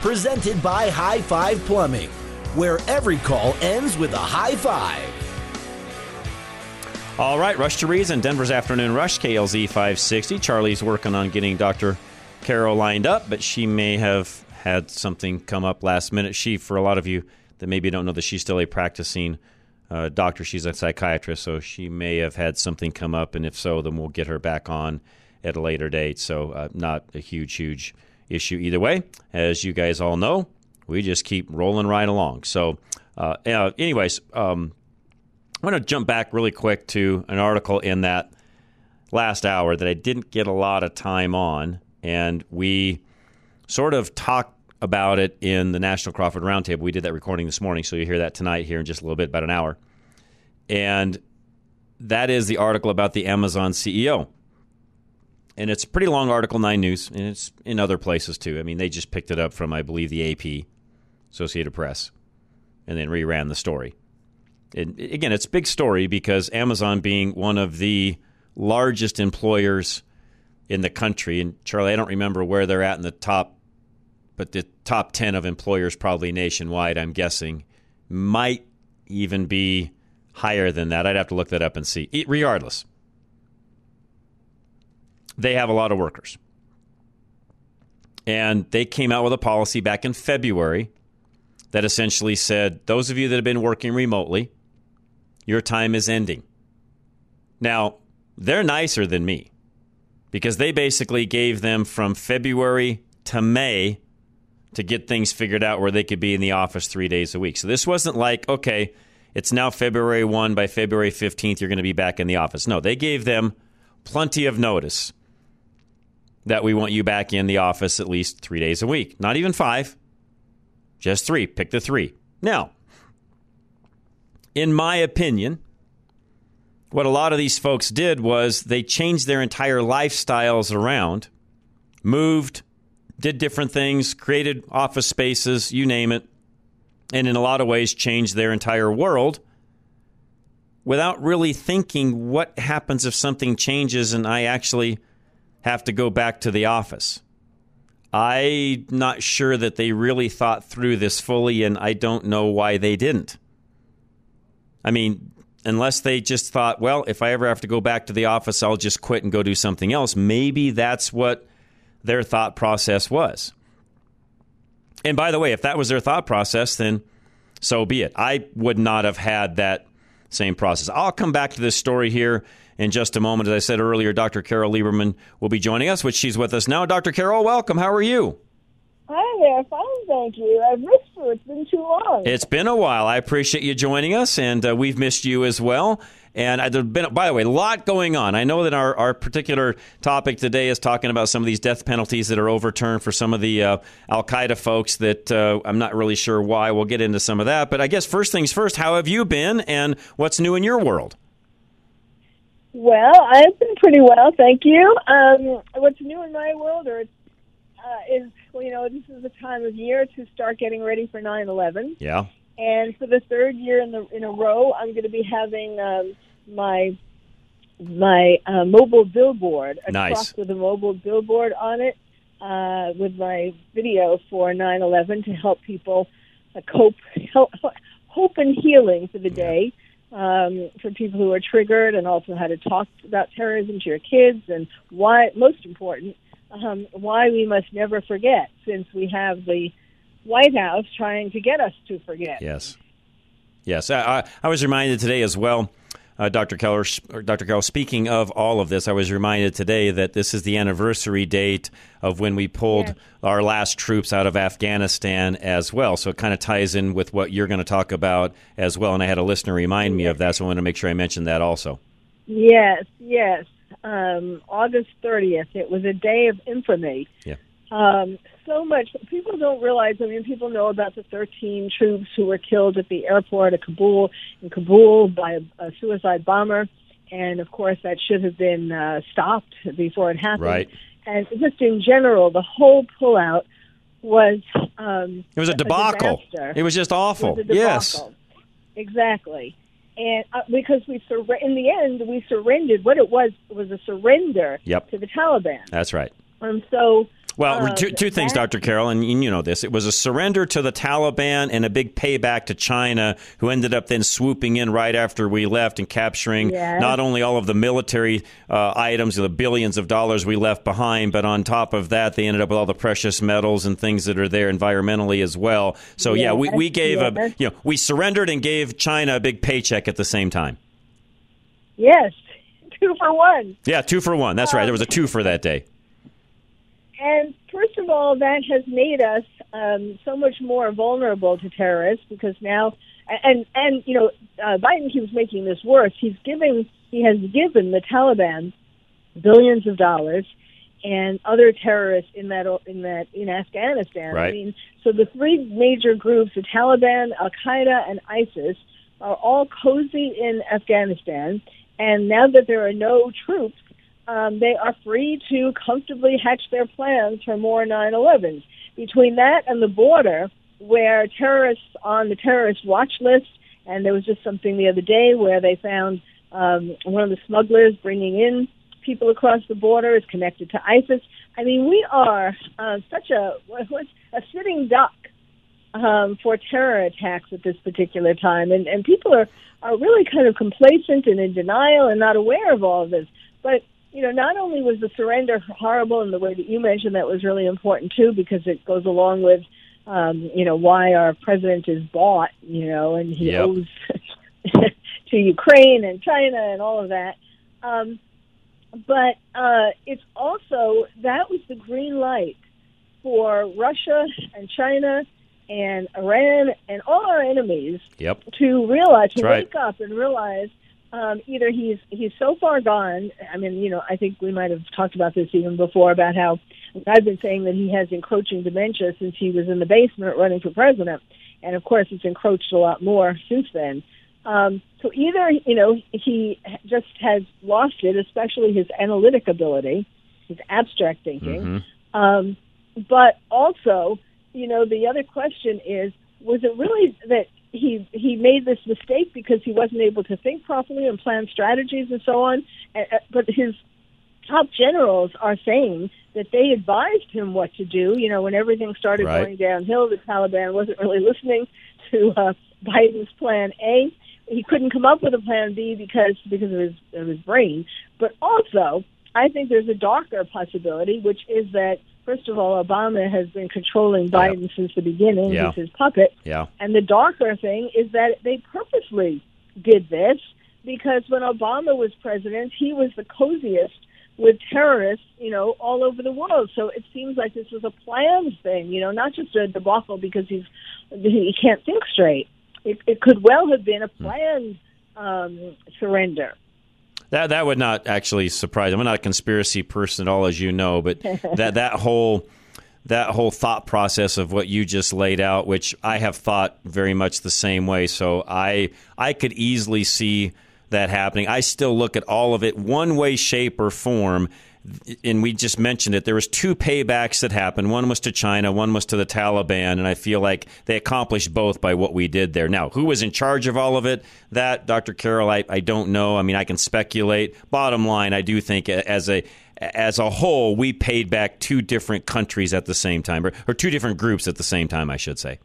Presented by High Five Plumbing, where every call ends with a high five. All right, Rush to Reason, Denver's Afternoon Rush, KLZ 560. Charlie's working on getting Dr. Carol lined up, but she may have had something come up last minute. She, for a lot of you that maybe don't know that she's still a practicing uh, doctor, she's a psychiatrist, so she may have had something come up, and if so, then we'll get her back on at a later date. So, uh, not a huge, huge issue either way. As you guys all know, we just keep rolling right along. So, uh, anyways, um, I'm going to jump back really quick to an article in that last hour that I didn't get a lot of time on, and we sort of talked about it in the National Crawford Roundtable. We did that recording this morning, so you hear that tonight here in just a little bit, about an hour. And that is the article about the Amazon CEO. And it's a pretty long article, Nine News, and it's in other places too. I mean, they just picked it up from, I believe, the AP, Associated Press, and then reran the story. And again, it's a big story because Amazon being one of the largest employers in the country, and Charlie, I don't remember where they're at in the top, but the top 10 of employers probably nationwide, I'm guessing, might even be higher than that. I'd have to look that up and see. Regardless, they have a lot of workers. And they came out with a policy back in February that essentially said those of you that have been working remotely, your time is ending. Now, they're nicer than me because they basically gave them from February to May to get things figured out where they could be in the office three days a week. So this wasn't like, okay, it's now February 1, by February 15th, you're going to be back in the office. No, they gave them plenty of notice that we want you back in the office at least three days a week. Not even five, just three. Pick the three. Now, in my opinion, what a lot of these folks did was they changed their entire lifestyles around, moved, did different things, created office spaces, you name it, and in a lot of ways changed their entire world without really thinking what happens if something changes and I actually have to go back to the office. I'm not sure that they really thought through this fully, and I don't know why they didn't. I mean, unless they just thought, well, if I ever have to go back to the office, I'll just quit and go do something else. Maybe that's what their thought process was. And by the way, if that was their thought process, then so be it. I would not have had that same process. I'll come back to this story here in just a moment. As I said earlier, Dr. Carol Lieberman will be joining us, which she's with us now. Dr. Carol, welcome. How are you? Hi there, fine, thank you. I've missed you. It's been too long. It's been a while. I appreciate you joining us, and uh, we've missed you as well. And there's been, by the way, a lot going on. I know that our, our particular topic today is talking about some of these death penalties that are overturned for some of the uh, Al Qaeda folks that uh, I'm not really sure why. We'll get into some of that. But I guess first things first, how have you been, and what's new in your world? Well, I've been pretty well, thank you. Um, what's new in my world or, uh, is, well, you know, this is the time of year to start getting ready for nine eleven. Yeah. And for the third year in the in a row, I'm going to be having um, my my uh, mobile billboard, a Nice. truck with a mobile billboard on it, uh, with my video for 9/11 to help people uh, cope, help, hope and healing for the day. Um, for people who are triggered, and also how to talk about terrorism to your kids, and why, most important, um, why we must never forget, since we have the White House trying to get us to forget. Yes. Yes. I, I, I was reminded today as well. Uh, Dr. Keller, Dr. Keller, speaking of all of this, I was reminded today that this is the anniversary date of when we pulled Yes. our last troops out of Afghanistan as well. So it kind of ties in with what you're going to talk about as well. And I had a listener remind me of that, so I wanted to make sure I mentioned that also. Yes, yes. Um, August 30th. It was a day of infamy. Yeah. Um, so much. People don't realize. I mean, people know about the 13 troops who were killed at the airport of Kabul, in Kabul, by a, a suicide bomber, and of course that should have been uh, stopped before it happened. Right. And just in general, the whole pullout was. Um, It was a debacle. disaster. It was just awful. Was a Yes. Exactly. And uh, because we sur- in the end we surrendered, what it was was a surrender Yep. to the Taliban. That's right. And so Well, um, two, two things, Dr. Carroll, and you know this. It was a surrender to the Taliban and a big payback to China, who ended up then swooping in right after we left and capturing Yes. not only all of the military uh, items, the billions of dollars we left behind, but on top of that, they ended up with all the precious metals and things that are there environmentally as well. So, yeah, we, we gave a, you know, we surrendered and gave China a big paycheck at the same time. Yes, two for one. Yeah, two for one. That's right. There was a two for that day. And first of all, that has made us um, so much more vulnerable to terrorists because now, and and you know, uh, Biden keeps making this worse. He's giving, he has given the Taliban billions of dollars and other terrorists in that in that in Afghanistan. Right. I mean, so the three major groups, the Taliban, Al Qaeda, and ISIS, are all cozy in Afghanistan. And now that there are no troops, um, they are free to comfortably hatch their plans for more 9/11s. Between that and the border, where terrorists on the terrorist watch list, and there was just something the other day where they found um, one of the smugglers bringing in people across the border is connected to ISIS. I mean, we are uh, such a a sitting duck um, for terror attacks at this particular time, and and people are are really kind of complacent and in denial and not aware of all of this. But you know, not only was the surrender horrible in the way that you mentioned, that was really important too, because it goes along with um, you know why our president is bought, you know, and he Yep. owes to Ukraine and China and all of that. Um, but uh, it's also that was the green light for Russia and China and Iran and all our enemies Yep. to realize to That's right. wake up and realize um, either he's he's so far gone. I mean, you know, I think we might have talked about this even before about how I've been saying that he has encroaching dementia since he was in the basement running for president, and of course it's encroached a lot more since then. Um, so either you know he just has lost it, especially his analytic ability, his abstract thinking, Mm-hmm. um, but also, you know, the other question is, was it really that he he made this mistake because he wasn't able to think properly and plan strategies and so on? Uh, But his top generals are saying that they advised him what to do. You know, when everything started Right. going downhill, the Taliban wasn't really listening to uh, Biden's plan A. He couldn't come up with a plan B because because of his of his brain. But also, I think there's a darker possibility, which is that first of all, Obama has been controlling Biden since the beginning. Yeah. He's his puppet. Yeah. And the darker thing is that they purposely did this because when Obama was president, he was the coziest with terrorists, you know, all over the world. So it seems like this was a planned thing, you know, not just a debacle because he's he can't think straight. It, it could well have been a planned um, surrender. That that would not actually surprise. I'm not a conspiracy person at all, as you know, but that that whole that whole thought process of what you just laid out, which I have thought very much the same way. So I I could easily see that happening. I still look at all of it one way, shape, or form. And we just mentioned it. There was two paybacks that happened. One was to China, one was to the Taliban, and I feel like they accomplished both by what we did there. Now, who was in charge of all of it? That, Dr. Carroll, I, I don't know. I mean, I can speculate. Bottom line, I do think as a as a whole, we paid back two different countries at the same time, or, or two different groups at the same time, I should say.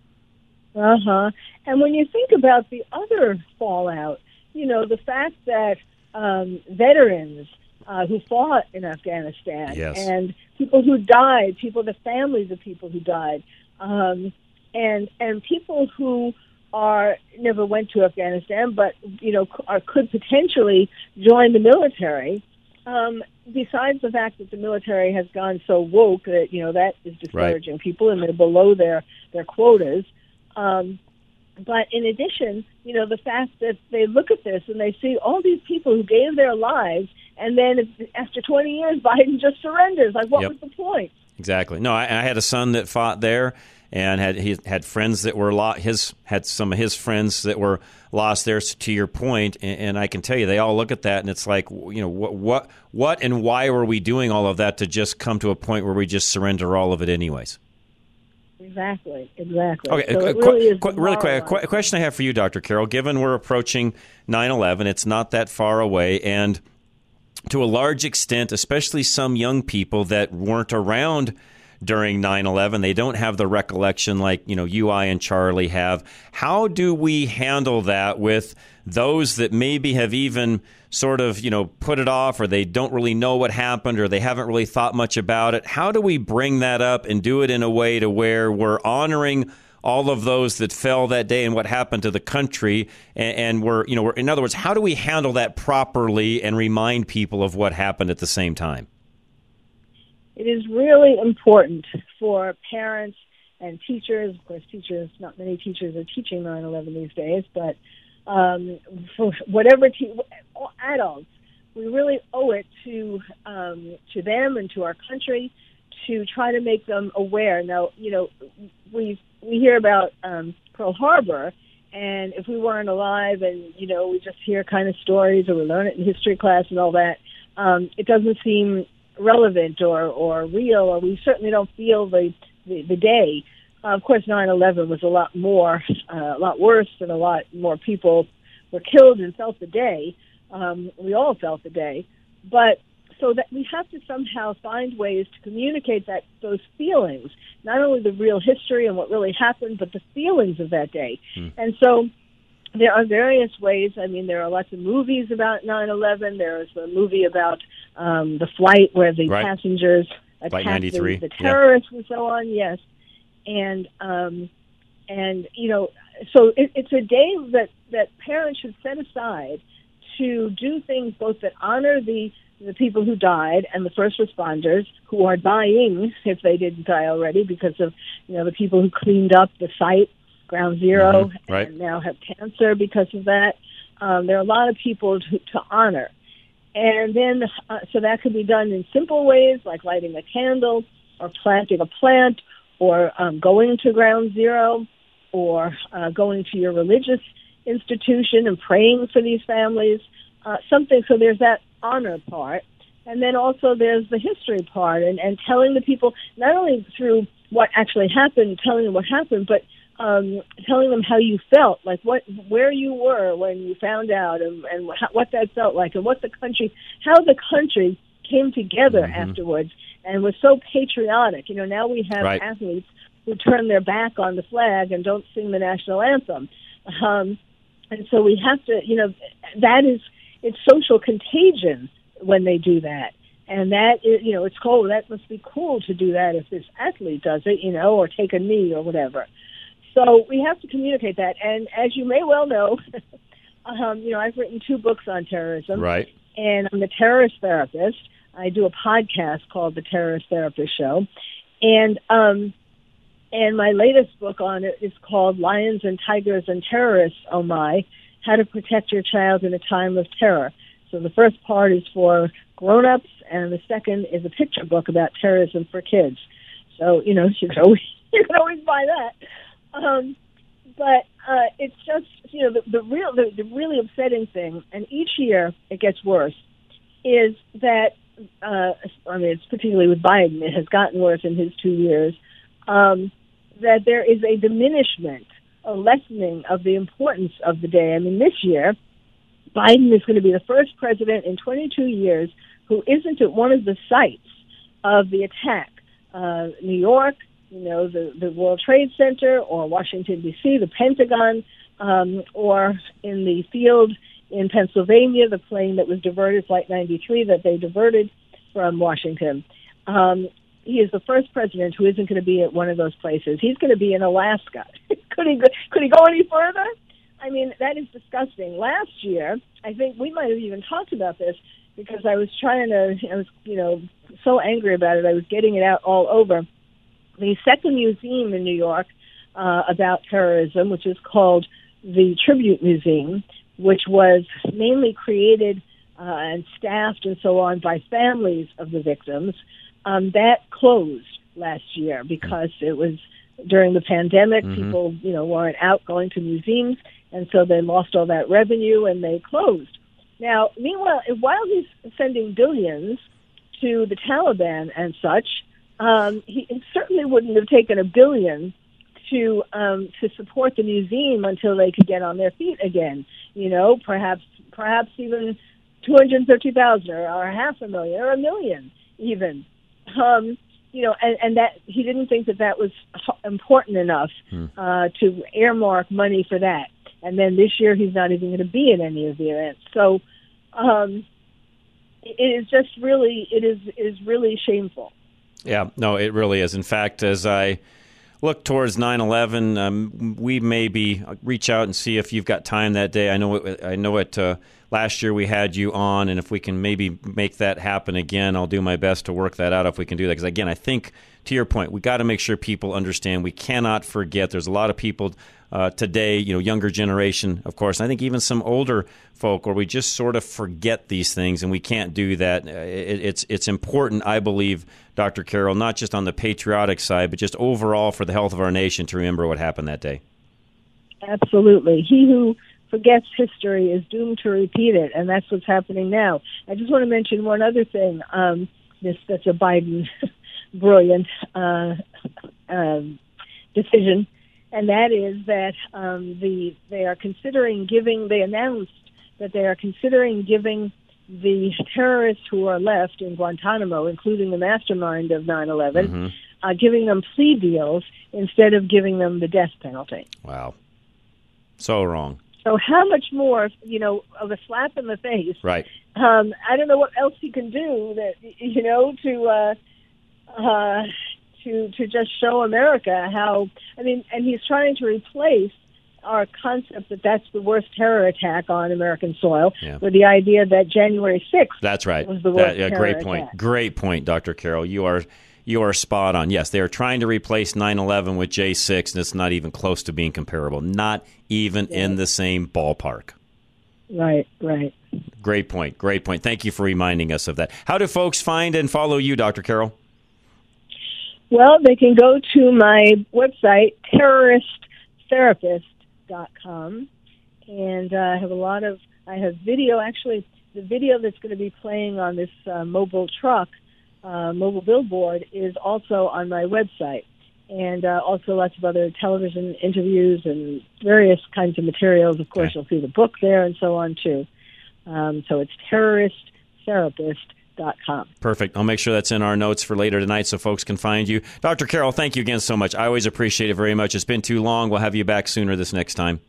Uh huh. And when you think about the other fallout, you know, the fact that um, veterans uh, who fought in Afghanistan Yes. and people who died, people, the families of people who died, um, and and people who are never went to Afghanistan, but you know are, could potentially join the military. Um, besides the fact that the military has gone so woke that you know that is discouraging right. people and they're below their their quotas. Um, but in addition, you know, the fact that they look at this and they see all these people who gave their lives, and then after 20 years, Biden just surrenders. Like, what yep. was the point? Exactly. No, I, I, had a son that fought there, and had he had friends that were lost. His had some of his friends that were lost there. So To your point, and, and, I can tell you, they all look at that, and it's like, you know, what, what, what, and why were we doing all of that to just come to a point where we just surrender all of it, anyways? Exactly. Exactly. Okay. So qu- really, qu- really quick. A qu- question I have for you, Dr. Carroll. Given we're approaching 9/11, it's not that far away, and to a large extent, especially some young people that weren't around during 9/11, they don't have the recollection like you know you, I, and Charlie have. How do we handle that with those that maybe have even sort of, you know, put it off or they don't really know what happened or they haven't really thought much about it. How do we bring that up and do it in a way to where we're honoring all of those that fell that day and what happened to the country and, and we're, you know, we're, in other words, how do we handle that properly and remind people of what happened at the same time? It is really important for parents and teachers. Of course, teachers, not many teachers are teaching 9 11 these days, but um, for whatever te- adults, we really owe it to um, to them and to our country to try to make them aware. Now, you know, we we hear about um, Pearl Harbor, and if we weren't alive, and you know, we just hear kind of stories, or we learn it in history class and all that, um, it doesn't seem relevant or or real, or we certainly don't feel the the, the day. Uh, of course, 9/11 was a lot more, uh, a lot worse, and a lot more people were killed and felt the day. Um, we all felt the day, but so that we have to somehow find ways to communicate that those feelings, not only the real history and what really happened, but the feelings of that day. Hmm. And so there are various ways. I mean, there are lots of movies about 9/11. There is a movie about um, the flight where the right. passengers attacked the, the terrorists yeah. and so on. Yes, and um, and you know, so it, it's a day that that parents should set aside to do things both that honor the the people who died and the first responders who are dying if they didn't die already because of you know the people who cleaned up the site ground 0 mm-hmm. right. and now have cancer because of that um, there are a lot of people to, to honor and then uh, so that could be done in simple ways like lighting a candle or planting a plant or um, going to ground zero or uh, going to your religious institution and praying for these families. Uh, something so there's that honor part, and then also there's the history part, and, and telling the people not only through what actually happened, telling them what happened, but um, telling them how you felt, like what where you were when you found out, and, and how, what that felt like, and what the country, how the country came together mm-hmm. afterwards and was so patriotic. You know, now we have right. athletes who turn their back on the flag and don't sing the national anthem. Um, and so we have to, you know, that is, it's social contagion when they do that. And that is, you know, it's cool. That must be cool to do that if this athlete does it, you know, or take a knee or whatever. So we have to communicate that. And as you may well know, um, you know, I've written two books on terrorism. Right. And I'm a terrorist therapist. I do a podcast called The Terrorist Therapist Show, and um, and my latest book on it is called Lions and Tigers and Terrorists. Oh my! How to protect your child in a time of terror. So the first part is for grown-ups, and the second is a picture book about terrorism for kids. So you know you can always you can always buy that. Um, but uh, it's just you know the, the real the, the really upsetting thing, and each year it gets worse, is that uh, I mean, it's particularly with Biden, it has gotten worse in his two years, um, that there is a diminishment, a lessening of the importance of the day. I mean, this year, Biden is going to be the first president in 22 years who isn't at one of the sites of the attack. Uh, New York, you know, the, the World Trade Center, or Washington, D.C., the Pentagon, um, or in the field in Pennsylvania, the plane that was diverted, Flight 93, that they diverted from Washington. Um, he is the first president who isn't going to be at one of those places. He's going to be in Alaska. could he? Go, could he go any further? I mean, that is disgusting. Last year, I think we might have even talked about this because I was trying to. I was, you know, so angry about it. I was getting it out all over. The second museum in New York uh, about terrorism, which is called the Tribute Museum, which was mainly created uh, and staffed and so on by families of the victims, um, that closed last year because it was during the pandemic. Mhm. People, you know, weren't out going to museums, and so they lost all that revenue and they closed. Now, meanwhile, while he's sending billions to the Taliban and such, um, he certainly wouldn't have taken a billion to um, to support the museum until they could get on their feet again. You know, perhaps perhaps even two hundred thirty thousand or, or half a million or a million even. Um, you know, and, and that he didn't think that that was important enough uh, to earmark money for that. And then this year he's not even going to be in any of the events. So um, it is just really it is it is really shameful. Yeah, no, it really is. In fact, as I look towards 9/11, um, we maybe reach out and see if you've got time that day. I know it, I know it. Uh, last year we had you on, and if we can maybe make that happen again, I'll do my best to work that out. If we can do that, because again, I think to your point, we got to make sure people understand. We cannot forget. There's a lot of people uh, today, you know, younger generation, of course. I think even some older folk, where we just sort of forget these things, and we can't do that. Uh, It, it's it's important, I believe, Dr. Carroll, not just on the patriotic side, but just overall for the health of our nation to remember what happened that day. Absolutely. He who forgets history is doomed to repeat it, and that's what's happening now. I just want to mention one other thing. Um, this that's a Biden brilliant uh, um, decision, and that is that um, the they are considering giving. They announced that they are considering giving the terrorists who are left in Guantanamo, including the mastermind of 9/11, uh, giving them plea deals instead of giving them the death penalty. Wow, so wrong. So how much more, you know, of a slap in the face? Right. Um, I don't know what else he can do that, you know, to uh, uh, to to just show America how. I mean, and he's trying to replace our concept that that's the worst terror attack on American soil Yeah. with the idea that January sixth That's right. was the That- worst yeah, terror great point. attack. Great point, Dr. Carroll. You are you are spot on. Yes, they are trying to replace 9/11 with J6, and it's not even close to being comparable. Not even in the same ballpark. Right, right. Great point. Great point. Thank you for reminding us of that. How do folks find and follow you, Dr. Carroll? Well, they can go to my website, terroristtherapist.com, and uh, I have a lot of, I have video, actually, the video that's going to be playing on this uh, mobile truck, uh, mobile billboard, is also on my website. And uh, also lots of other television interviews and various kinds of materials. Of course, you'll see the book there and so on, too. Um, so it's terroristtherapist.com. Perfect. I'll make sure that's in our notes for later tonight so folks can find you. Dr. Carroll, thank you again so much. I always appreciate it very much. It's been too long. We'll have you back sooner this next time.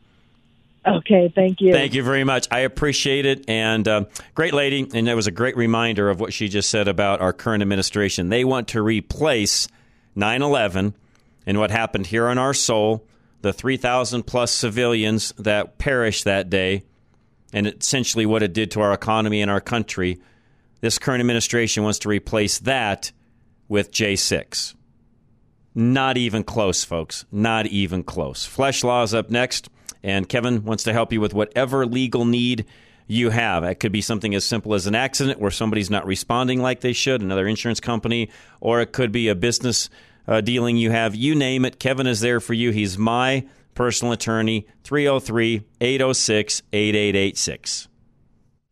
Okay, thank you. Thank you very much. I appreciate it. And uh, great lady. And that was a great reminder of what she just said about our current administration. They want to replace 9 11 and what happened here on our soul, the 3,000 plus civilians that perished that day, and essentially what it did to our economy and our country. This current administration wants to replace that with J6. Not even close, folks. Not even close. Flesh Law is up next, and Kevin wants to help you with whatever legal need you have. It could be something as simple as an accident where somebody's not responding like they should, another insurance company, or it could be a business uh, dealing you have. You name it, Kevin is there for you. He's my personal attorney, 303 806 8886.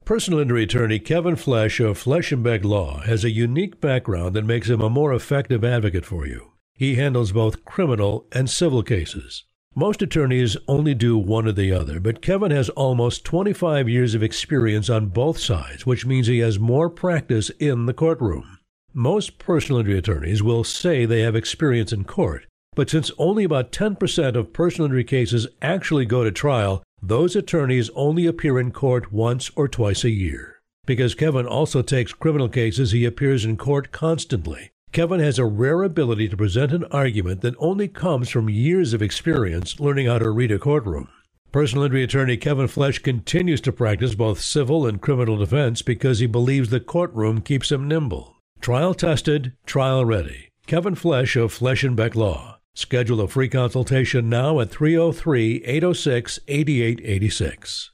Personal injury attorney Kevin Flesh of Flesh and Beck Law has a unique background that makes him a more effective advocate for you. He handles both criminal and civil cases. Most attorneys only do one or the other, but Kevin has almost 25 years of experience on both sides, which means he has more practice in the courtroom. Most personal injury attorneys will say they have experience in court, but since only about 10% of personal injury cases actually go to trial, those attorneys only appear in court once or twice a year. Because Kevin also takes criminal cases, he appears in court constantly. Kevin has a rare ability to present an argument that only comes from years of experience learning how to read a courtroom. Personal injury attorney Kevin Flesh continues to practice both civil and criminal defense because he believes the courtroom keeps him nimble. Trial tested, trial ready. Kevin Flesh of Flesh and Beck Law. Schedule a free consultation now at 303 806 8886.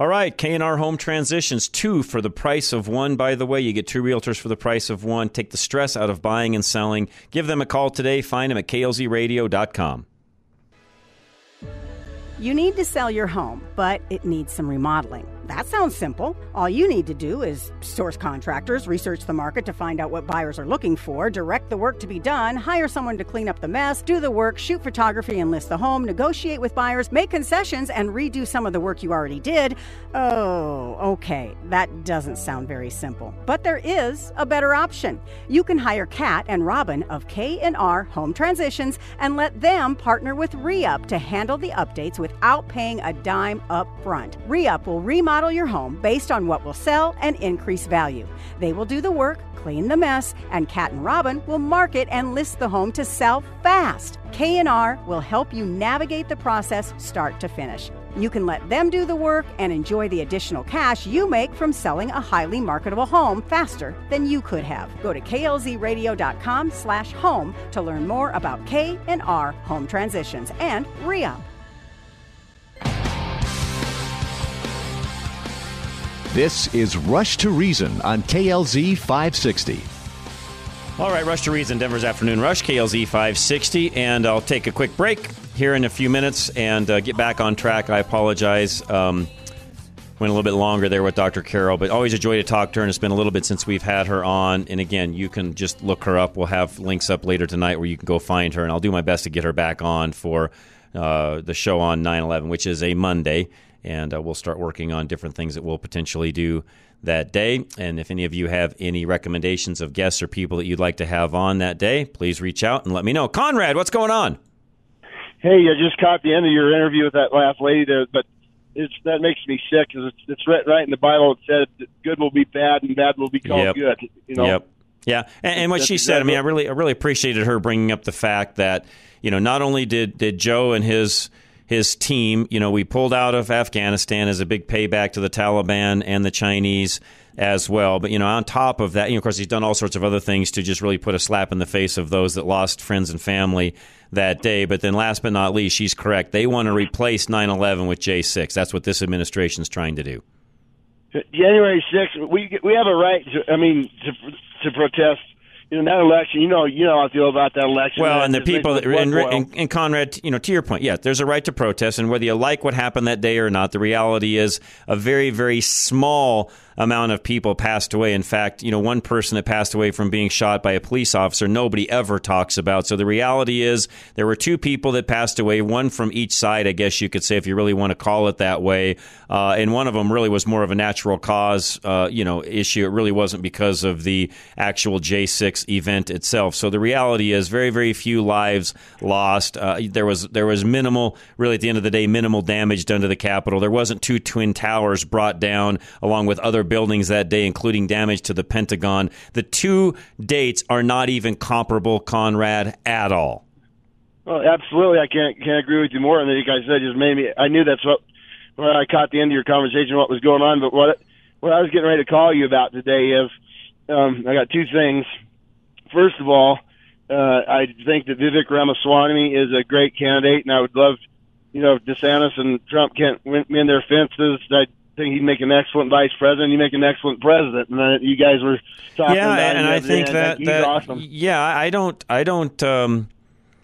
All right, K&R Home Transitions, two for the price of one. By the way, you get two realtors for the price of one. Take the stress out of buying and selling. Give them a call today. Find them at klzradio.com. You need to sell your home, but it needs some remodeling. That sounds simple. All you need to do is source contractors, research the market to find out what buyers are looking for, direct the work to be done, hire someone to clean up the mess, do the work, shoot photography and list the home, negotiate with buyers, make concessions, and redo some of the work you already did. Oh, okay. That doesn't sound very simple. But there is a better option. You can hire Kat and Robin of K&R Home Transitions and let them partner with ReUp to handle the updates without paying a dime up front. ReUp will remodel remodel your home based on what will sell and increase value. They will do the work, clean the mess, and Kat and Robin will market and list the home to sell fast. K&R will help you navigate the process start to finish. You can let them do the work and enjoy the additional cash you make from selling a highly marketable home faster than you could have. Go to klzradio.com slash home to learn more about K&R Home Transitions and ReUp. This is Rush to Reason on KLZ 560. All right, Rush to Reason, Denver's Afternoon Rush, KLZ 560. And I'll take a quick break here in a few minutes and uh, get back on track. I apologize. Um, went a little bit longer there with Dr. Carroll, but always a joy to talk to her. And it's been a little bit since we've had her on. And again, you can just look her up. We'll have links up later tonight where you can go find her. And I'll do my best to get her back on for uh, the show on 9 11, which is a Monday and uh, we'll start working on different things that we'll potentially do that day. And if any of you have any recommendations of guests or people that you'd like to have on that day, please reach out and let me know. Conrad, what's going on? Hey, I just caught the end of your interview with that last lady there, but it's that makes me sick because it's it's right, right in the Bible. It said that good will be bad and bad will be called Yep. good. You know. Yep. Yeah, and, and what That's she said, I mean, I really, I really appreciated her bringing up the fact that you know not only did did Joe and his his team, you know, we pulled out of Afghanistan as a big payback to the Taliban and the Chinese as well. But you know, on top of that, you know, of course, he's done all sorts of other things to just really put a slap in the face of those that lost friends and family that day. But then, last but not least, she's correct. They want to replace 9/11 with J6. That's what this administration is trying to do. January sixth, we we have a right. To, I mean, to to protest. Know, that election. You know, you know how I feel about that election. Well, and the people that, and, and, and Conrad, you know, to your point, yeah, there's a right to protest, and whether you like what happened that day or not, the reality is a very, very small amount of people passed away. In fact, you know, one person that passed away from being shot by a police officer, nobody ever talks about. So the reality is there were two people that passed away, one from each side, I guess you could say, if you really want to call it that way. Uh, and one of them really was more of a natural cause, uh, you know, issue. It really wasn't because of the actual J6 event itself. So the reality is very, very few lives lost. Uh, there was there was minimal, really at the end of the day, minimal damage done to the Capitol. There wasn't two twin towers brought down along with other buildings that day, including damage to the Pentagon. The two dates are not even comparable, Conrad, at all. Well, absolutely, I can't can't agree with you more. And like I said, just made me. I knew that's what when I caught the end of your conversation, what was going on. But what what I was getting ready to call you about today is, um, I got two things. First of all, uh, I think that Vivek Ramaswamy is a great candidate, and I would love, you know, if DeSantis and Trump can't win, win their fences. I think he'd make an excellent vice president. He'd make an excellent president. And uh, you guys were talking yeah, about him and I think that, he's that awesome. yeah, I don't, I don't. Um,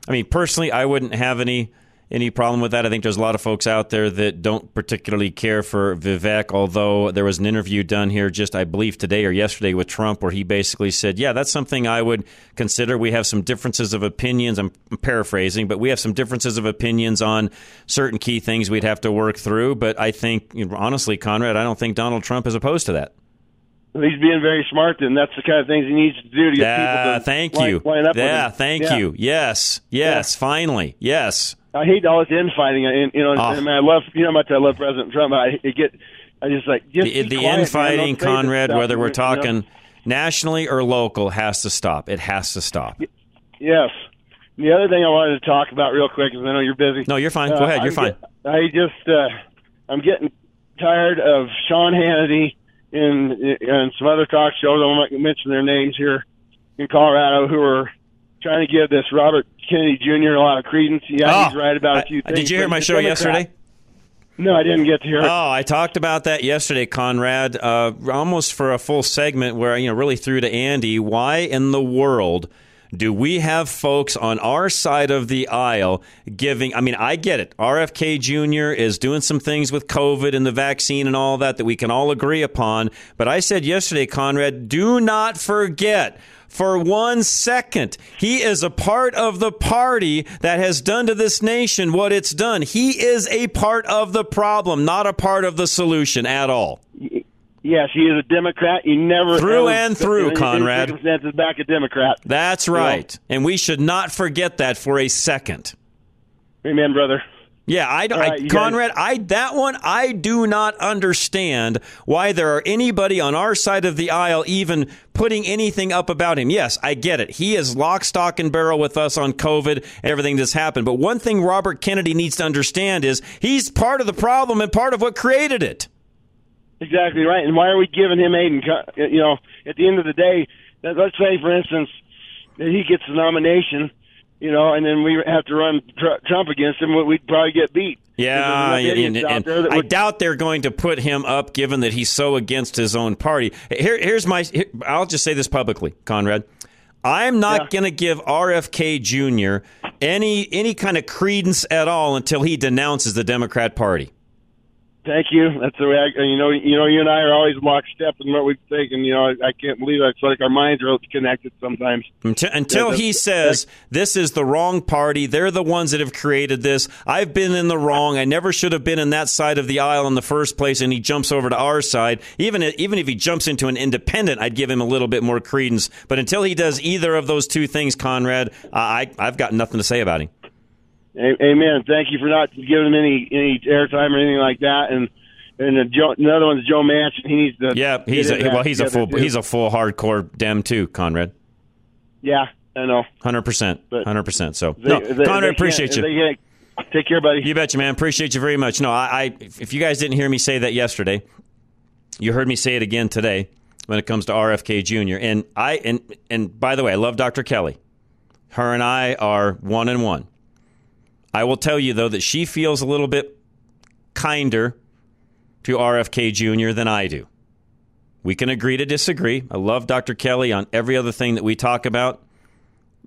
I mean, personally, I wouldn't have any any problem with that. I think there's a lot of folks out there that don't particularly care for Vivek. Although there was an interview done here, just I believe today or yesterday with Trump, where he basically said, "Yeah, that's something I would consider." We have some differences of opinions. I'm paraphrasing, but we have some differences of opinions on certain key things we'd have to work through. But I think, you know, honestly, Conrad, I don't think Donald Trump is opposed to that. He's being very smart, and that's the kind of things he needs to do to get Yeah, people to thank line, you. line up with yeah, thank Yeah. you. Yes, yes, finally, yes. I hate all this infighting. and You know, Oh. and I love you know how much I love President Trump. I, I get, I just like just the, the quiet, infighting, Don't say this Conrad, whether we're you know? talking nationally or local, has to stop. It has to stop. Yes. The other thing I wanted to talk about real quick, because I know you're busy. No, you're fine. Go Uh, ahead. You're I'm fine. get- I just, uh, I'm getting tired of Sean Hannity and and some other talk shows. I won't mention their names here in Colorado who are trying to give this Robert Kennedy Jr. a lot of credence. Yeah, Oh, he's right about a few did things. Did you hear my show yesterday? No, I didn't get to hear it. Oh, I talked about that yesterday, Conrad. Uh, almost for a full segment where you know really threw to Andy. Why in the world do we have folks on our side of the aisle giving? I mean, I get it. RFK Jr. is doing some things with COVID and the vaccine and all that that we can all agree upon. But I said yesterday, Conrad, do not forget for one second. He is a part of the party that has done to this nation what it's done. He is a part of the problem, not a part of the solution at all. Yes, he is a Democrat. You never Through and through, Conrad. Circumstances back a Democrat. That's right. And we should not forget that for a second. Amen, brother. Yeah, I, don't- I right, you guys- Conrad, I that one I do not understand why there are anybody on our side of the aisle even putting anything up about him. Yes, I get it. He is lock, stock, and barrel with us on COVID and everything that's happened. But one thing Robert Kennedy needs to understand is he's part of the problem and part of what created it. Exactly right. And why are we giving him aid? And you know, at the end of the day, let's say, for instance, that he gets the nomination, you know, and then we have to run Tr- Trump against him. We'd probably get beat. Yeah, and, and that I doubt they're going to put him up, given that he's so against his own party. Here, here's my. Here, I'll just say this publicly, Conrad. I'm not going to give RFK Jr. any any kind of credence at all until he denounces the Democrat Party. Thank you. That's the way I, you know. You know, you and I are always lockstep in what we think, and you know, I, I can't believe it. It's like our minds are all connected sometimes. Until, until Yeah, he says this is the wrong party, they're the ones that have created this. I've been in the wrong. I never should have been in that side of the aisle in the first place. And he jumps over to our side. Even even if he jumps into an independent, I'd give him a little bit more credence. But until he does either of those two things, Conrad, I I've got nothing to say about him. Amen. Thank you for not giving him any any airtime or anything like that. And and Joe, another one's Joe Manchin. He needs to. Yeah, he's a, well, he's a full too. he's a full hardcore Dem too, Conrad. Yeah, I know. Hundred percent, hundred percent. So They- no, they- they Conrad, can't- appreciate you. they Take care, buddy. You betcha, man. Appreciate you very much. No, I, I if you guys didn't hear me say that yesterday, you heard me say it again today when it comes to RFK Jr. And I and and by the way, I love Dr. Kelly. Her and I are one and one. I will tell you though that she feels a little bit kinder to RFK Jr. than I do. We can agree to disagree. I love Dr. Kelly on every other thing that we talk about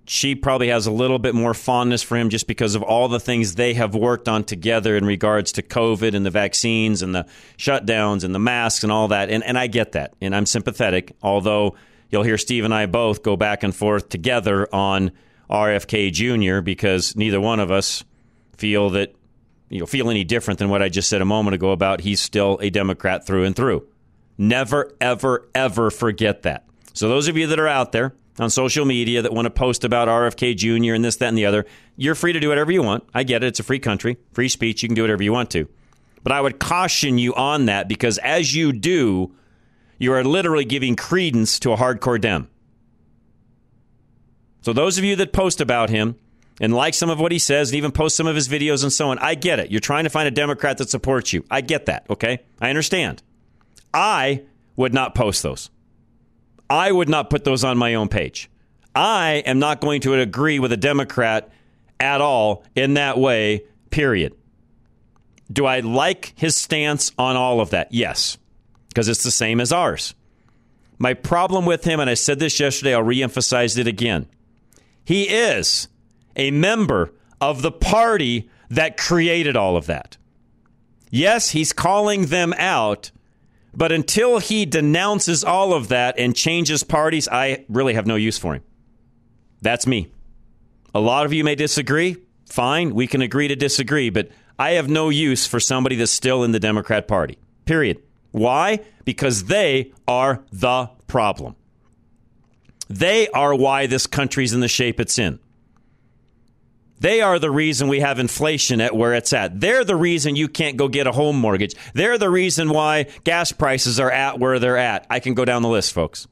she probably has a little bit more fondness for him just because of all the things they have worked on together in regards to COVID and the vaccines and the shutdowns and the masks and all that. And, and I get that. And I'm sympathetic, although you'll hear Steve and I both go back and forth together on RFK Jr. because neither one of us feel that, you know, feel any different than what I just said a moment ago about he's still a Democrat through and through. Never, ever, ever forget that. So those of you that are out there on social media that want to post about RFK Jr. and this, that, and the other, you're free to do whatever you want. I get it. It's a free country, free speech. You can do whatever you want to. But I would caution you on that because as you do, you are literally giving credence to a hardcore Dem. So those of you that post about him and like some of what he says and even post some of his videos and so on, I get it. You're trying to find a Democrat that supports you. I get that, okay? I understand. I would not post those. I would not put those on my own page. I am not going to agree with a Democrat at all in that way, period. Do I like his stance on all of that? Yes, because it's the same as ours. My problem with him, and I said this yesterday, I'll reemphasize it again. He is a member of the party that created all of that. Yes, he's calling them out, but until he denounces all of that and changes parties, I really have no use for him. That's me. A lot of you may disagree. Fine, we can agree to disagree, but I have no use for somebody that's still in the Democrat Party. Period. Why? Because they are the problem. They are why this country's in the shape it's in. They are the reason we have inflation at where it's at. They're the reason you can't go get a home mortgage. They're the reason why gas prices are at where they're at. I can go down the list, folks.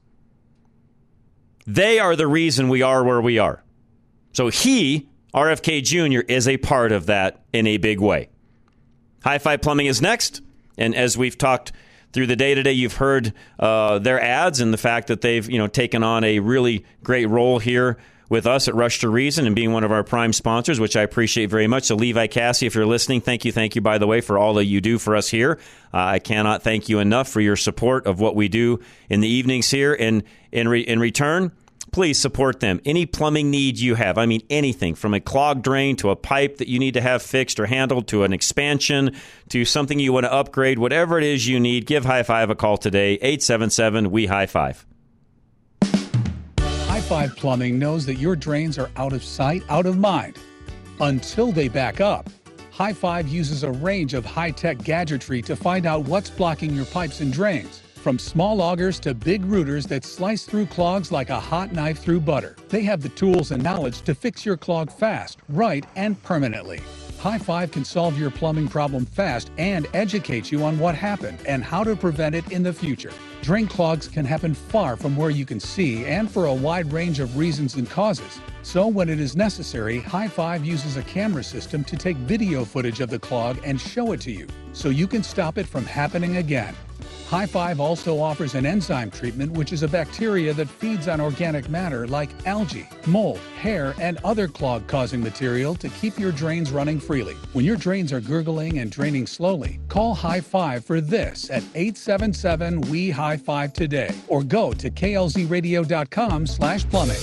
They are the reason we are where we are. So he, RFK Jr., is a part of that in a big way. Hi Fi Plumbing is next. And as we've talked through the day today, you've heard uh, their ads and the fact that they've you know taken on a really great role here with us at Rush to Reason and being one of our prime sponsors, which I appreciate very much. So, Levi Cassie, if you're listening, thank you, thank you, by the way, for all that you do for us here. Uh, I cannot thank you enough for your support of what we do in the evenings here. And in, re- in return, please support them. Any plumbing needs you have, I mean anything from a clogged drain to a pipe that you need to have fixed or handled to an expansion to something you want to upgrade, whatever it is you need, give High Five a call today, 877 We High Five. High Five Plumbing knows that your drains are out of sight, out of mind until they back up. High Five uses a range of high tech gadgetry to find out what's blocking your pipes and drains. From small augers to big rooters that slice through clogs like a hot knife through butter, they have the tools and knowledge to fix your clog fast, right, and permanently. High Five can solve your plumbing problem fast and educate you on what happened and how to prevent it in the future. Drain clogs can happen far from where you can see and for a wide range of reasons and causes. So, when it is necessary, High Five uses a camera system to take video footage of the clog and show it to you so you can stop it from happening again. High Five also offers an enzyme treatment, which is a bacteria that feeds on organic matter like algae, mold, hair, and other clog causing material to keep your drains running freely. When your drains are gurgling and draining slowly, call High Five for this at 877 We High Five today or go to klzradio.com slash plumbing.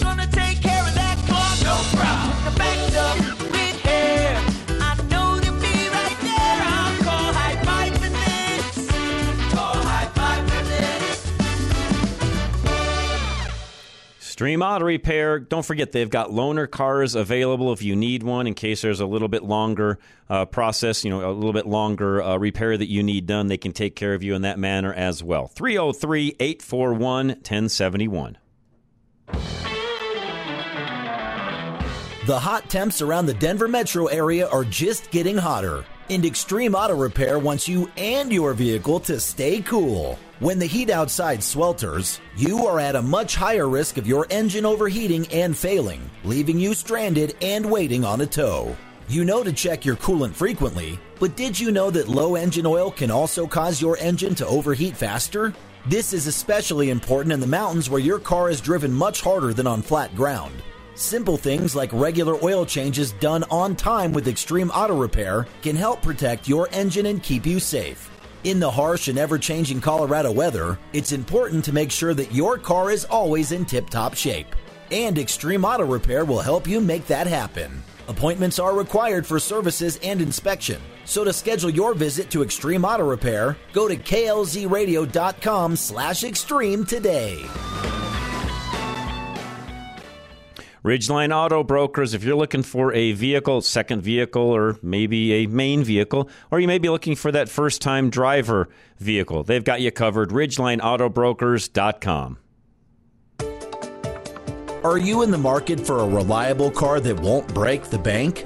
Stream Auto Repair. Don't forget, they've got loaner cars available if you need one in case there's a little bit longer uh, process, you know, a little bit longer uh, repair that you need done. They can take care of you in that manner as well. 303 841 1071. The hot temps around the Denver metro area are just getting hotter, and Extreme Auto Repair wants you and your vehicle to stay cool. When the heat outside swelters, you are at a much higher risk of your engine overheating and failing, leaving you stranded and waiting on a tow. You know to check your coolant frequently, but did you know that low engine oil can also cause your engine to overheat faster? This is especially important in the mountains where your car is driven much harder than on flat ground. Simple things like regular oil changes done on time with Extreme Auto Repair can help protect your engine and keep you safe. In the harsh and ever changing Colorado weather, it's important to make sure that your car is always in tip top shape. And Extreme Auto Repair will help you make that happen. Appointments are required for services and inspection. So to schedule your visit to Extreme Auto Repair, go to klzradio.com slash extreme today. Ridgeline Auto Brokers, if you're looking for a vehicle, second vehicle, or maybe a main vehicle, or you may be looking for that first time driver vehicle, they've got you covered. RidgelineAutobrokers.com. Are you in the market for a reliable car that won't break the bank?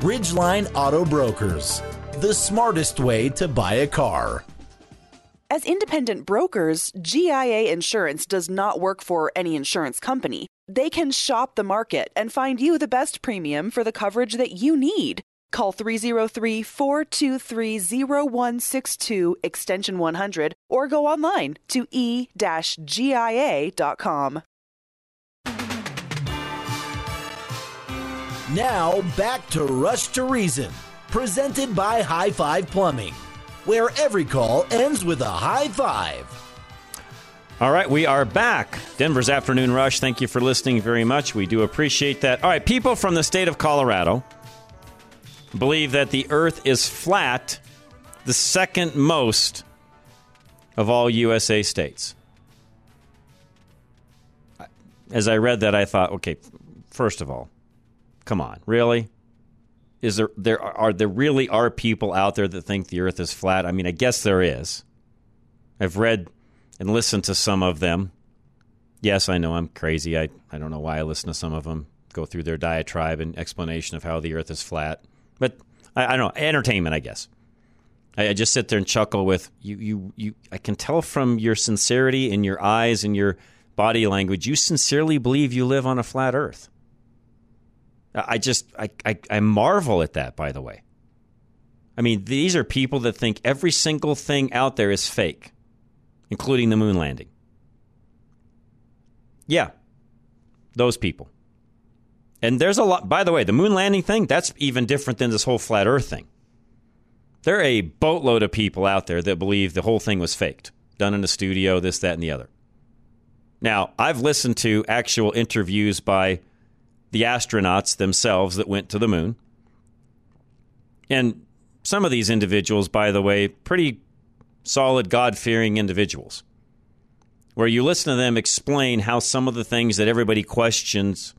Ridgeline Auto Brokers, the smartest way to buy a car. As independent brokers, GIA Insurance does not work for any insurance company. They can shop the market and find you the best premium for the coverage that you need. Call 303 423 0162 extension 100 or go online to e GIA.com. Now back to Rush to Reason, presented by High Five Plumbing, where every call ends with a high five. All right, we are back. Denver's Afternoon Rush. Thank you for listening very much. We do appreciate that. All right, people from the state of Colorado believe that the earth is flat, the second most of all USA states. As I read that, I thought, okay, first of all, come on, really? Is there there are there really are people out there that think the earth is flat? I mean, I guess there is. I've read and listened to some of them. Yes, I know I'm crazy. I, I don't know why I listen to some of them go through their diatribe and explanation of how the earth is flat. But I, I don't know, entertainment, I guess. I, I just sit there and chuckle with you, you, you. I can tell from your sincerity in your eyes and your body language, you sincerely believe you live on a flat earth. I just, I, I, I marvel at that, by the way. I mean, these are people that think every single thing out there is fake, including the moon landing. Yeah, those people. And there's a lot, by the way, the moon landing thing, that's even different than this whole flat earth thing. There are a boatload of people out there that believe the whole thing was faked, done in a studio, this, that, and the other. Now, I've listened to actual interviews by the astronauts themselves that went to the moon. And some of these individuals, by the way, pretty solid, God fearing individuals, where you listen to them explain how some of the things that everybody questions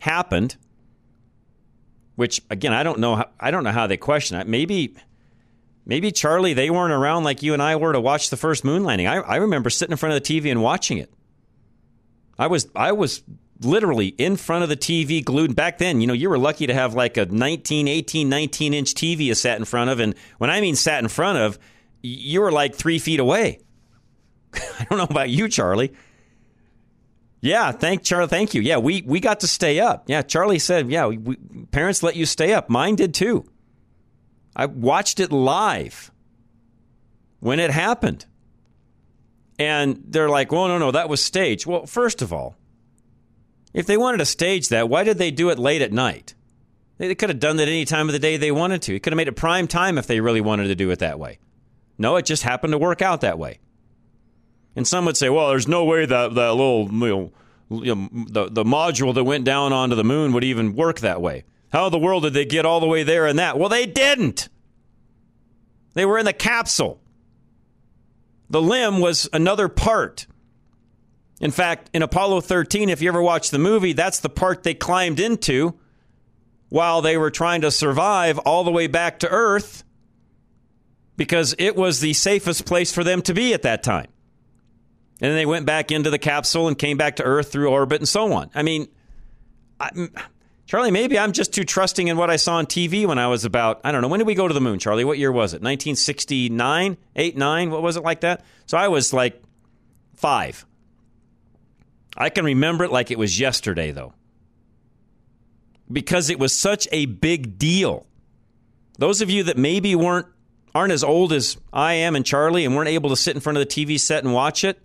happened. Which again, I don't know. How, I don't know how they question it. Maybe, maybe Charlie, they weren't around like you and I were to watch the first moon landing. I, I remember sitting in front of the TV and watching it. I was I was literally in front of the TV glued back then. You know, you were lucky to have like a 19, 18, 19 inch TV you sat in front of. And when I mean sat in front of, you were like three feet away. I don't know about you, Charlie. Yeah, thank Charlie. Thank you. Yeah, we, we got to stay up. Yeah, Charlie said, yeah, we, parents let you stay up. Mine did too. I watched it live when it happened. And they're like, well, no, no, that was staged. Well, first of all, if they wanted to stage that, why did they do it late at night? They could have done that any time of the day they wanted to. It could have made it prime time if they really wanted to do it that way. No, it just happened to work out that way. And some would say, well, there's no way that, that little, you know, the, the module that went down onto the moon would even work that way. How in the world did they get all the way there and that? Well, they didn't. They were in the capsule. The LEM was another part. In fact, in Apollo 13, if you ever watch the movie, that's the part they climbed into while they were trying to survive all the way back to Earth because it was the safest place for them to be at that time. And then they went back into the capsule and came back to Earth through orbit and so on. I mean, I, Charlie, maybe I'm just too trusting in what I saw on TV when I was about, I don't know, when did we go to the moon, Charlie? What year was it? 1969? 8, 9? What was it like that? So I was like five. I can remember it like it was yesterday, though, because it was such a big deal. Those of you that maybe weren't aren't as old as I am and Charlie and weren't able to sit in front of the TV set and watch it,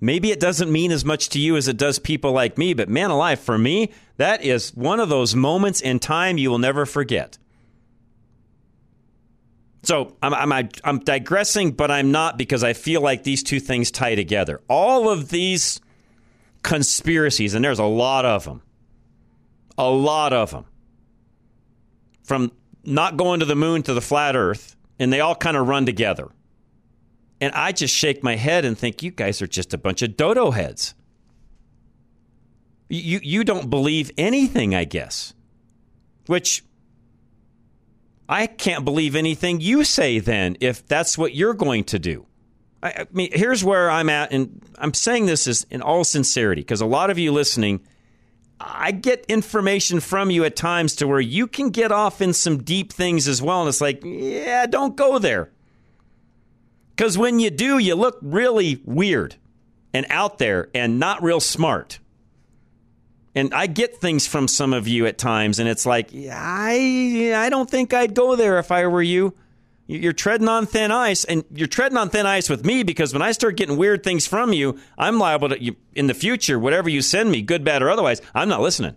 maybe it doesn't mean as much to you as it does people like me. But man alive, for me, that is one of those moments in time you will never forget. So I'm, I'm, I'm digressing, but I'm not because I feel like these two things tie together. All of these conspiracies, and there's a lot of them, a lot of them, from not going to the moon to the flat earth, and they all kind of run together. And I just shake my head and think, you guys are just a bunch of dodo heads. You, you don't believe anything, I guess. Which I can't believe anything you say then if that's what you're going to do. I, I mean, here's where I'm at, and I'm saying this is in all sincerity because a lot of you listening, I get information from you at times to where you can get off in some deep things as well. And it's like, yeah, don't go there. Because when you do, you look really weird and out there and not real smart. And I get things from some of you at times, and it's like, I, I don't think I'd go there if I were you. You're treading on thin ice, and you're treading on thin ice with me because when I start getting weird things from you, I'm liable to, in the future, whatever you send me, good, bad, or otherwise, I'm not listening.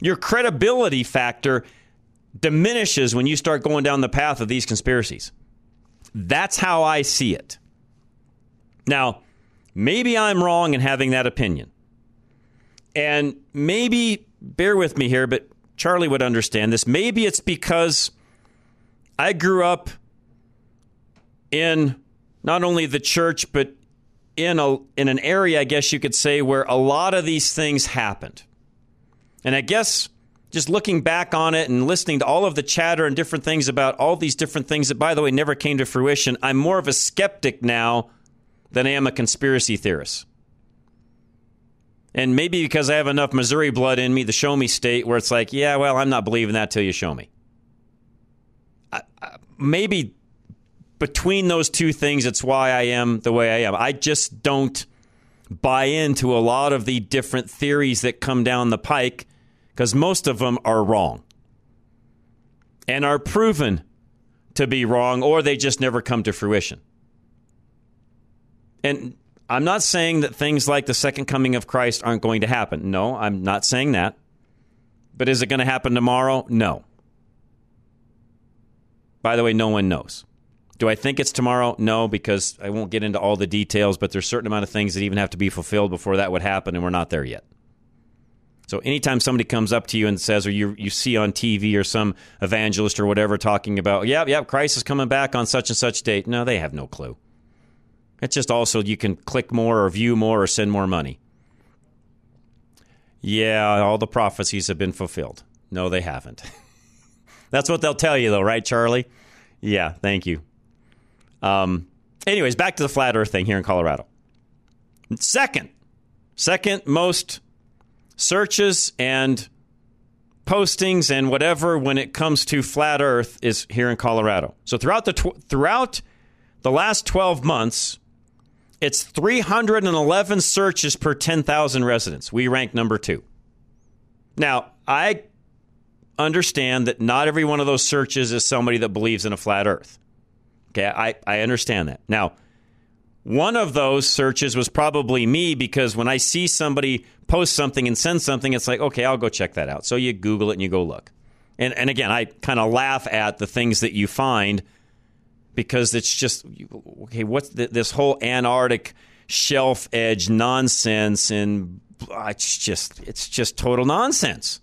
Your credibility factor diminishes when you start going down the path of these conspiracies. That's how I see it. Now, maybe I'm wrong in having that opinion. And maybe, bear with me here, but Charlie would understand this. Maybe it's because I grew up in not only the church, but in, a, in an area, I guess you could say, where a lot of these things happened. And I guess just looking back on it and listening to all of the chatter and different things about all these different things that, by the way, never came to fruition, I'm more of a skeptic now than I am a conspiracy theorist. And maybe because I have enough Missouri blood in me, the show me state, where it's like, yeah, well, I'm not believing that till you show me. Maybe between those two things, it's why I am the way I am. I just don't buy into a lot of the different theories that come down the pike because most of them are wrong and are proven to be wrong or they just never come to fruition. And I'm not saying that things like the second coming of Christ aren't going to happen. No, I'm not saying that. But is it going to happen tomorrow? No. By the way, no one knows. Do I think it's tomorrow? No, because I won't get into all the details, but there's a certain amount of things that even have to be fulfilled before that would happen, and we're not there yet. So anytime somebody comes up to you and says, or you you see on TV or some evangelist or whatever talking about, yep, yep, Christ is coming back on such and such date. No, they have no clue. It's just also you can click more or view more or send more money. Yeah, all the prophecies have been fulfilled. No, they haven't. That's what they'll tell you, though, right, Charlie? Yeah, thank you. Um, anyways, back to the flat Earth thing here in Colorado. Second, second most searches and postings and whatever when it comes to flat Earth is here in Colorado. So throughout the tw- throughout the last 12 months, it's 311 searches per 10,000 residents. We rank number two. Now, I understand that not every one of those searches is somebody that believes in a flat earth. Okay, I, I understand that. Now, one of those searches was probably me because when I see somebody post something and send something, it's like, okay, I'll go check that out. So you Google it and you go look. And, and again, I kind of laugh at the things that you find because it's just okay. What's the, this whole Antarctic shelf edge nonsense? And uh, it's just it's just total nonsense.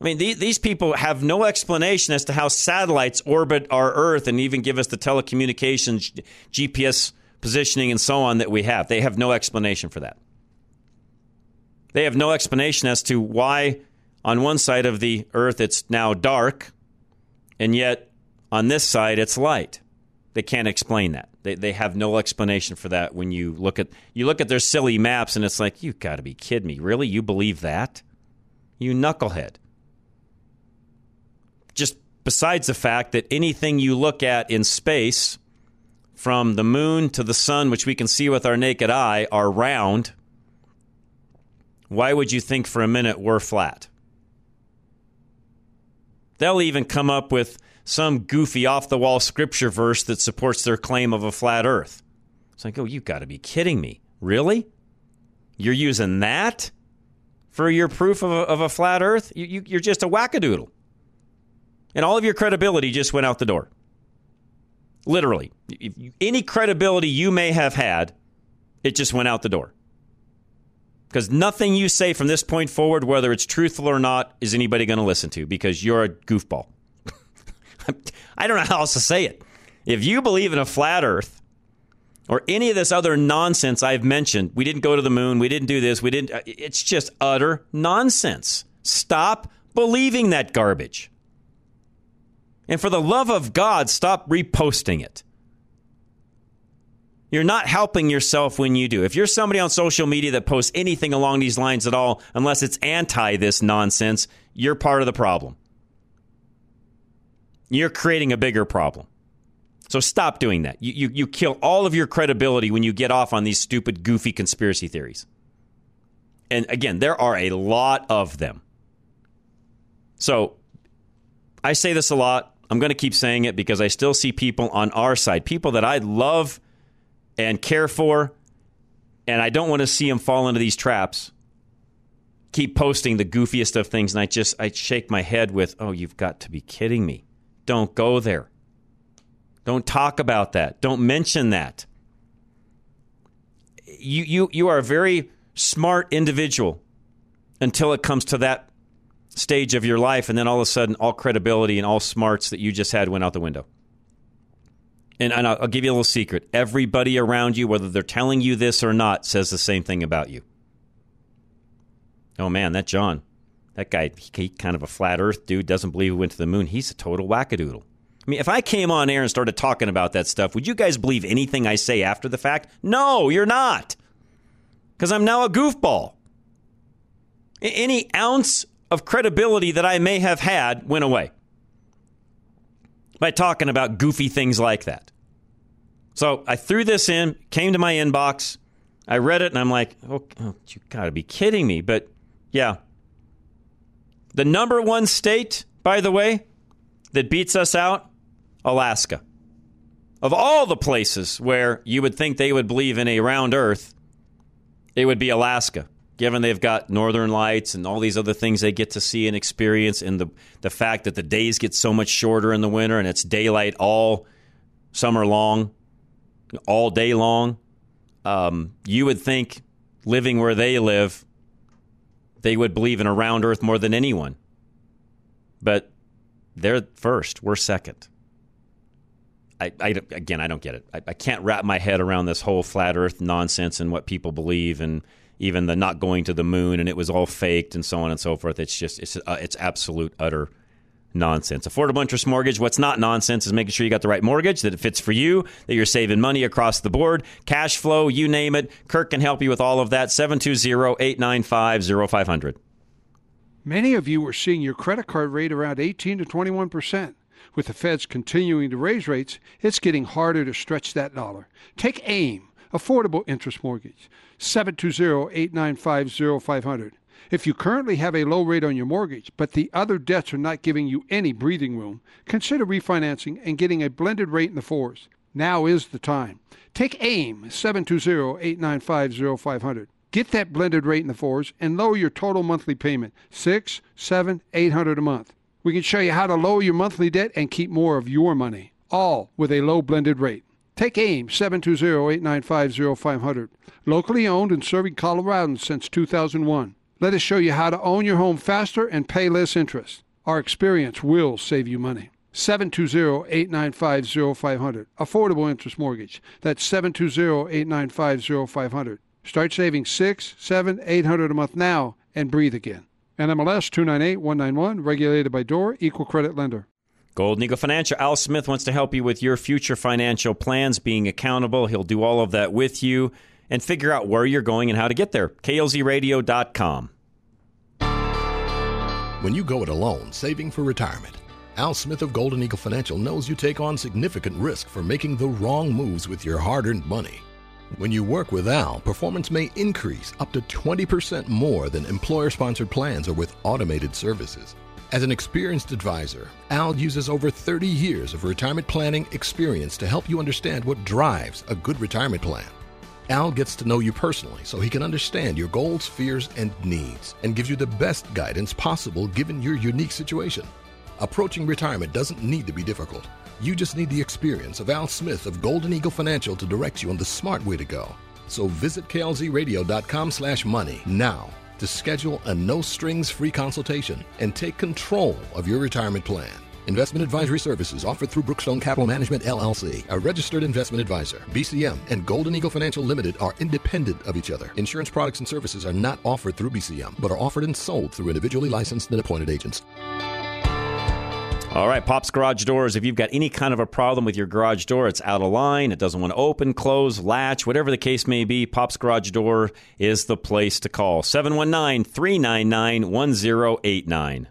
I mean, these, these people have no explanation as to how satellites orbit our Earth and even give us the telecommunications, GPS positioning, and so on that we have. They have no explanation for that. They have no explanation as to why on one side of the Earth it's now dark, and yet on this side, it's light. They can't explain that. They, they have no explanation for that when you look at you look at their silly maps and it's like, you've got to be kidding me. Really? You believe that? You knucklehead. Just besides the fact that anything you look at in space, from the moon to the sun, which we can see with our naked eye, are round. Why would you think for a minute we're flat? They'll even come up with some goofy off the wall scripture verse that supports their claim of a flat earth. It's like, oh, you've got to be kidding me. Really? You're using that for your proof of a, of a flat earth? You, you, you're just a wackadoodle. And all of your credibility just went out the door. Literally. Any credibility you may have had, it just went out the door. Because nothing you say from this point forward, whether it's truthful or not, is anybody going to listen to because you're a goofball. I don't know how else to say it. If you believe in a flat earth or any of this other nonsense I've mentioned, we didn't go to the moon, we didn't do this, we didn't, uh, it's just utter nonsense. Stop believing that garbage. And for the love of God, stop reposting it. You're not helping yourself when you do. If you're somebody on social media that posts anything along these lines at all, unless it's anti this nonsense, you're part of the problem you're creating a bigger problem. So stop doing that. You, you, you kill all of your credibility when you get off on these stupid, goofy conspiracy theories. And again, there are a lot of them. So I say this a lot. I'm going to keep saying it because I still see people on our side, people that I love and care for, and I don't want to see them fall into these traps. Keep posting the goofiest of things, and I just I shake my head with, "Oh, you've got to be kidding me! Don't go there. Don't talk about that. Don't mention that." You you you are a very smart individual until it comes to that stage of your life, and then all of a sudden, all credibility and all smarts that you just had went out the window. And, and I'll, I'll give you a little secret. Everybody around you, whether they're telling you this or not, says the same thing about you. Oh man, that John, that guy, he, he kind of a flat Earth dude, doesn't believe we went to the moon. He's a total wackadoodle. I mean, if I came on air and started talking about that stuff, would you guys believe anything I say after the fact? No, you're not. Because I'm now a goofball. Any ounce of credibility that I may have had went away by talking about goofy things like that. So I threw this in, came to my inbox. I read it and I'm like, oh, oh you got to be kidding me. But yeah. The number one state, by the way, that beats us out, Alaska. Of all the places where you would think they would believe in a round earth, it would be Alaska, given they've got northern lights and all these other things they get to see and experience, and the, the fact that the days get so much shorter in the winter and it's daylight all summer long, all day long. Um, you would think living where they live, they would believe in a round earth more than anyone. But they're first, we're second. I, I, again, I don't get it. I, I can't wrap my head around this whole flat Earth nonsense and what people believe, and even the not going to the moon and it was all faked and so on and so forth. It's just it's uh, it's absolute utter nonsense. Affordable interest mortgage. What's not nonsense is making sure you got the right mortgage that it fits for you, that you're saving money across the board, cash flow, you name it. Kirk can help you with all of that. 720-895-0500. Many of you are seeing your credit card rate around 18 to 21 percent. With the feds continuing to raise rates, it's getting harder to stretch that dollar. Take AIM, Affordable Interest Mortgage, 720-895-0500. If you currently have a low rate on your mortgage, but the other debts are not giving you any breathing room, consider refinancing and getting a blended rate in the fours. Now is the time. Take AIM, 720-895-0500. Get that blended rate in the fours and lower your total monthly payment, six, seven, eight hundred a month. We can show you how to lower your monthly debt and keep more of your money, all with a low blended rate. Take AIM 720-895-0500. Locally owned and serving Coloradans since 2001. Let us show you how to own your home faster and pay less interest. Our experience will save you money. 720-895-0500. Affordable interest mortgage. That's 720-895-0500. Start saving six, seven, eight hundred a month now and breathe again. NMLS 298191, regulated by DOR, equal credit lender. Golden Eagle Financial. Al Smith wants to help you with your future financial plans, being accountable. He'll do all of that with you and figure out where you're going and how to get there. KLZradio.com. When you go it alone, saving for retirement, Al Smith of Golden Eagle Financial knows you take on significant risk for making the wrong moves with your hard earned money. When you work with Al, performance may increase up to 20% more than employer sponsored plans or with automated services. As an experienced advisor, Al uses over 30 years of retirement planning experience to help you understand what drives a good retirement plan. Al gets to know you personally so he can understand your goals, fears, and needs and gives you the best guidance possible given your unique situation. Approaching retirement doesn't need to be difficult. You just need the experience of Al Smith of Golden Eagle Financial to direct you on the smart way to go. So visit klzradio.com slash money now to schedule a no-strings free consultation and take control of your retirement plan. Investment advisory services offered through Brookstone Capital Management LLC, a registered investment advisor. BCM and Golden Eagle Financial Limited are independent of each other. Insurance products and services are not offered through BCM, but are offered and sold through individually licensed and appointed agents. All right, Pop's Garage Doors. If you've got any kind of a problem with your garage door, it's out of line, it doesn't want to open, close, latch, whatever the case may be, Pop's Garage Door is the place to call. 719 399 1089.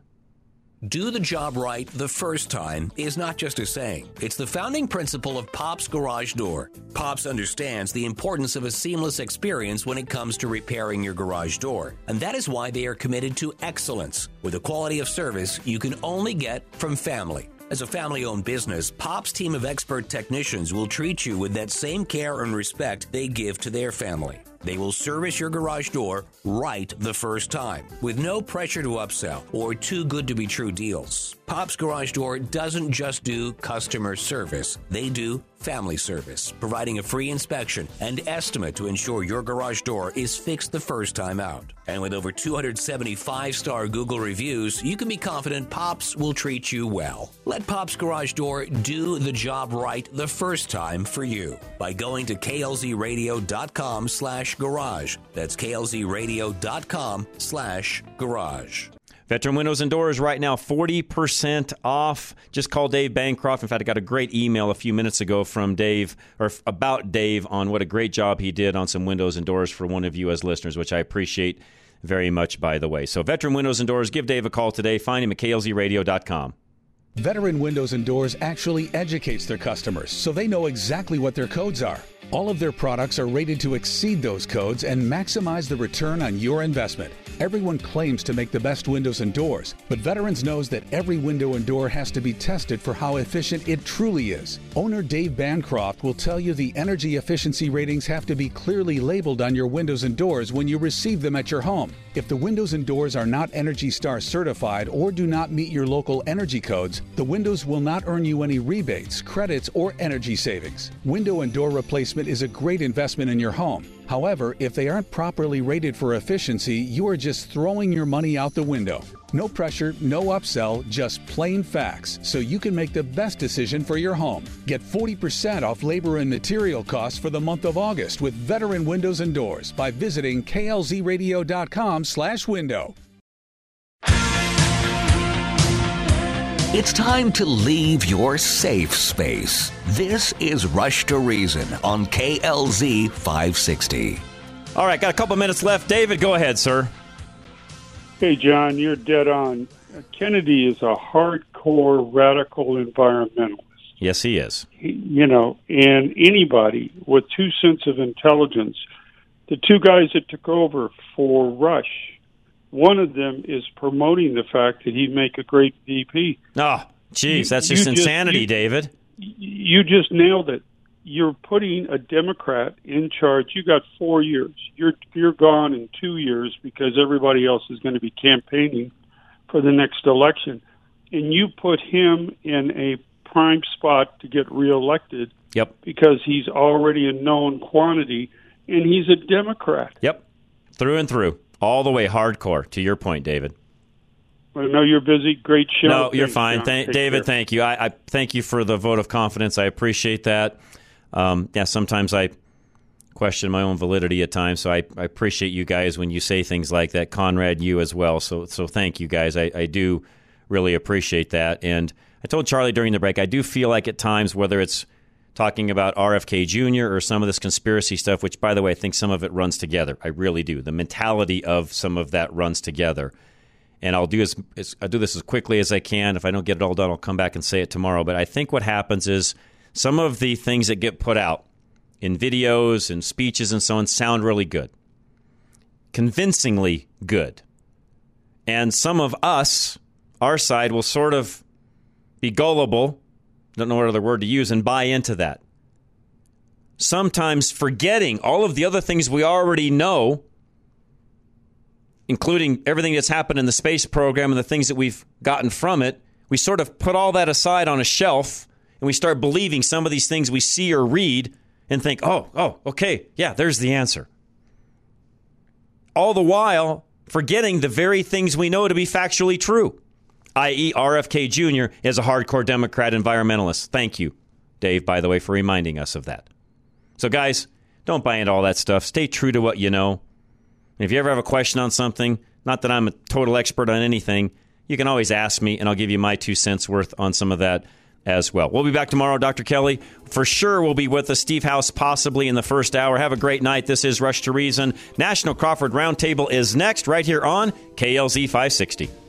Do the job right the first time is not just a saying, it's the founding principle of Pop's Garage Door. Pop's understands the importance of a seamless experience when it comes to repairing your garage door, and that is why they are committed to excellence with a quality of service you can only get from family. As a family owned business, Pop's team of expert technicians will treat you with that same care and respect they give to their family. They will service your garage door right the first time with no pressure to upsell or too good to be true deals. Pop's Garage Door doesn't just do customer service, they do family service, providing a free inspection and estimate to ensure your garage door is fixed the first time out. And with over 275 star Google reviews, you can be confident Pops will treat you well. Let Pops Garage Door do the job right the first time for you by going to klzradio.com slash garage. That's klzradio.com slash garage. Veteran Windows and Doors right now 40% off. Just call Dave Bancroft. In fact, I got a great email a few minutes ago from Dave or about Dave on what a great job he did on some windows and doors for one of you as listeners, which I appreciate very much by the way. So Veteran Windows and Doors, give Dave a call today. Find him at klzradio.com. Veteran Windows and Doors actually educates their customers so they know exactly what their codes are. All of their products are rated to exceed those codes and maximize the return on your investment. Everyone claims to make the best windows and doors, but Veterans knows that every window and door has to be tested for how efficient it truly is. Owner Dave Bancroft will tell you the energy efficiency ratings have to be clearly labeled on your windows and doors when you receive them at your home. If the windows and doors are not Energy Star certified or do not meet your local energy codes, the windows will not earn you any rebates, credits, or energy savings. Window and door replacement is a great investment in your home. However, if they aren't properly rated for efficiency, you are just throwing your money out the window. No pressure, no upsell, just plain facts, so you can make the best decision for your home. Get 40% off labor and material costs for the month of August with Veteran Windows and Doors by visiting klzradio.com/window. It's time to leave your safe space. This is Rush to Reason on KLZ 560. All right, got a couple minutes left. David, go ahead, sir. Hey, John, you're dead on. Kennedy is a hardcore radical environmentalist. Yes, he is. He- You know, and anybody with two cents of intelligence, the two guys that took over for Rush, one of them is promoting the fact that he'd make a great VP. Oh, geez, You- that's you just just- insanity, you- David. You just nailed it. You're putting a Democrat in charge. You got four years. You're you're gone in two years because everybody else is going to be campaigning for the next election, and you put him in a prime spot to get reelected Yep. because he's already a known quantity, and he's a Democrat. Yep. Through and through. All the way hardcore, to your point, David. I know you're busy. Great show. No, you're Thanks, fine. Thank, David, care. thank you. I, I thank you for the vote of confidence. I appreciate that. Um, yeah, sometimes I question my own validity at times, so I, I appreciate you guys when you say things like that. Conrad, you as well. So so thank you guys. I, I do really appreciate that. And I told Charlie during the break, I do feel like at times, whether it's talking about RFK Jr. or some of this conspiracy stuff, which by the way, I think some of it runs together. I really do. The mentality of some of that runs together and I'll do as, as I'll do this as quickly as I can. If I don't get it all done, I'll come back and say it tomorrow. But I think what happens is some of the things that get put out in videos and speeches and so on sound really good, convincingly good, and some of us, our side, will sort of be gullible. Don't know what other word to use, and buy into that. Sometimes forgetting all of the other things we already know including everything that's happened in the space program and the things that we've gotten from it, we sort of put all that aside on a shelf and we start believing some of these things we see or read and think, oh, oh, okay, yeah, there's the answer. All the while forgetting the very things we know to be factually true, i.e., RFK Jr. is a hardcore Democrat environmentalist. Thank you, Dave, by the way, for reminding us of that. So, guys, don't buy into all that stuff. Stay true to what you know. And if you ever have a question on something, not that I'm a total expert on anything, you can always ask me, and I'll give you my two cents worth on some of that as well. We'll be back tomorrow, Dr. Kelly. For sure, We'll be with us. Steve House, possibly in the first hour. Have a great night. This is Rush to Reason. National Crawford Roundtable is next, right here on KLZ 560.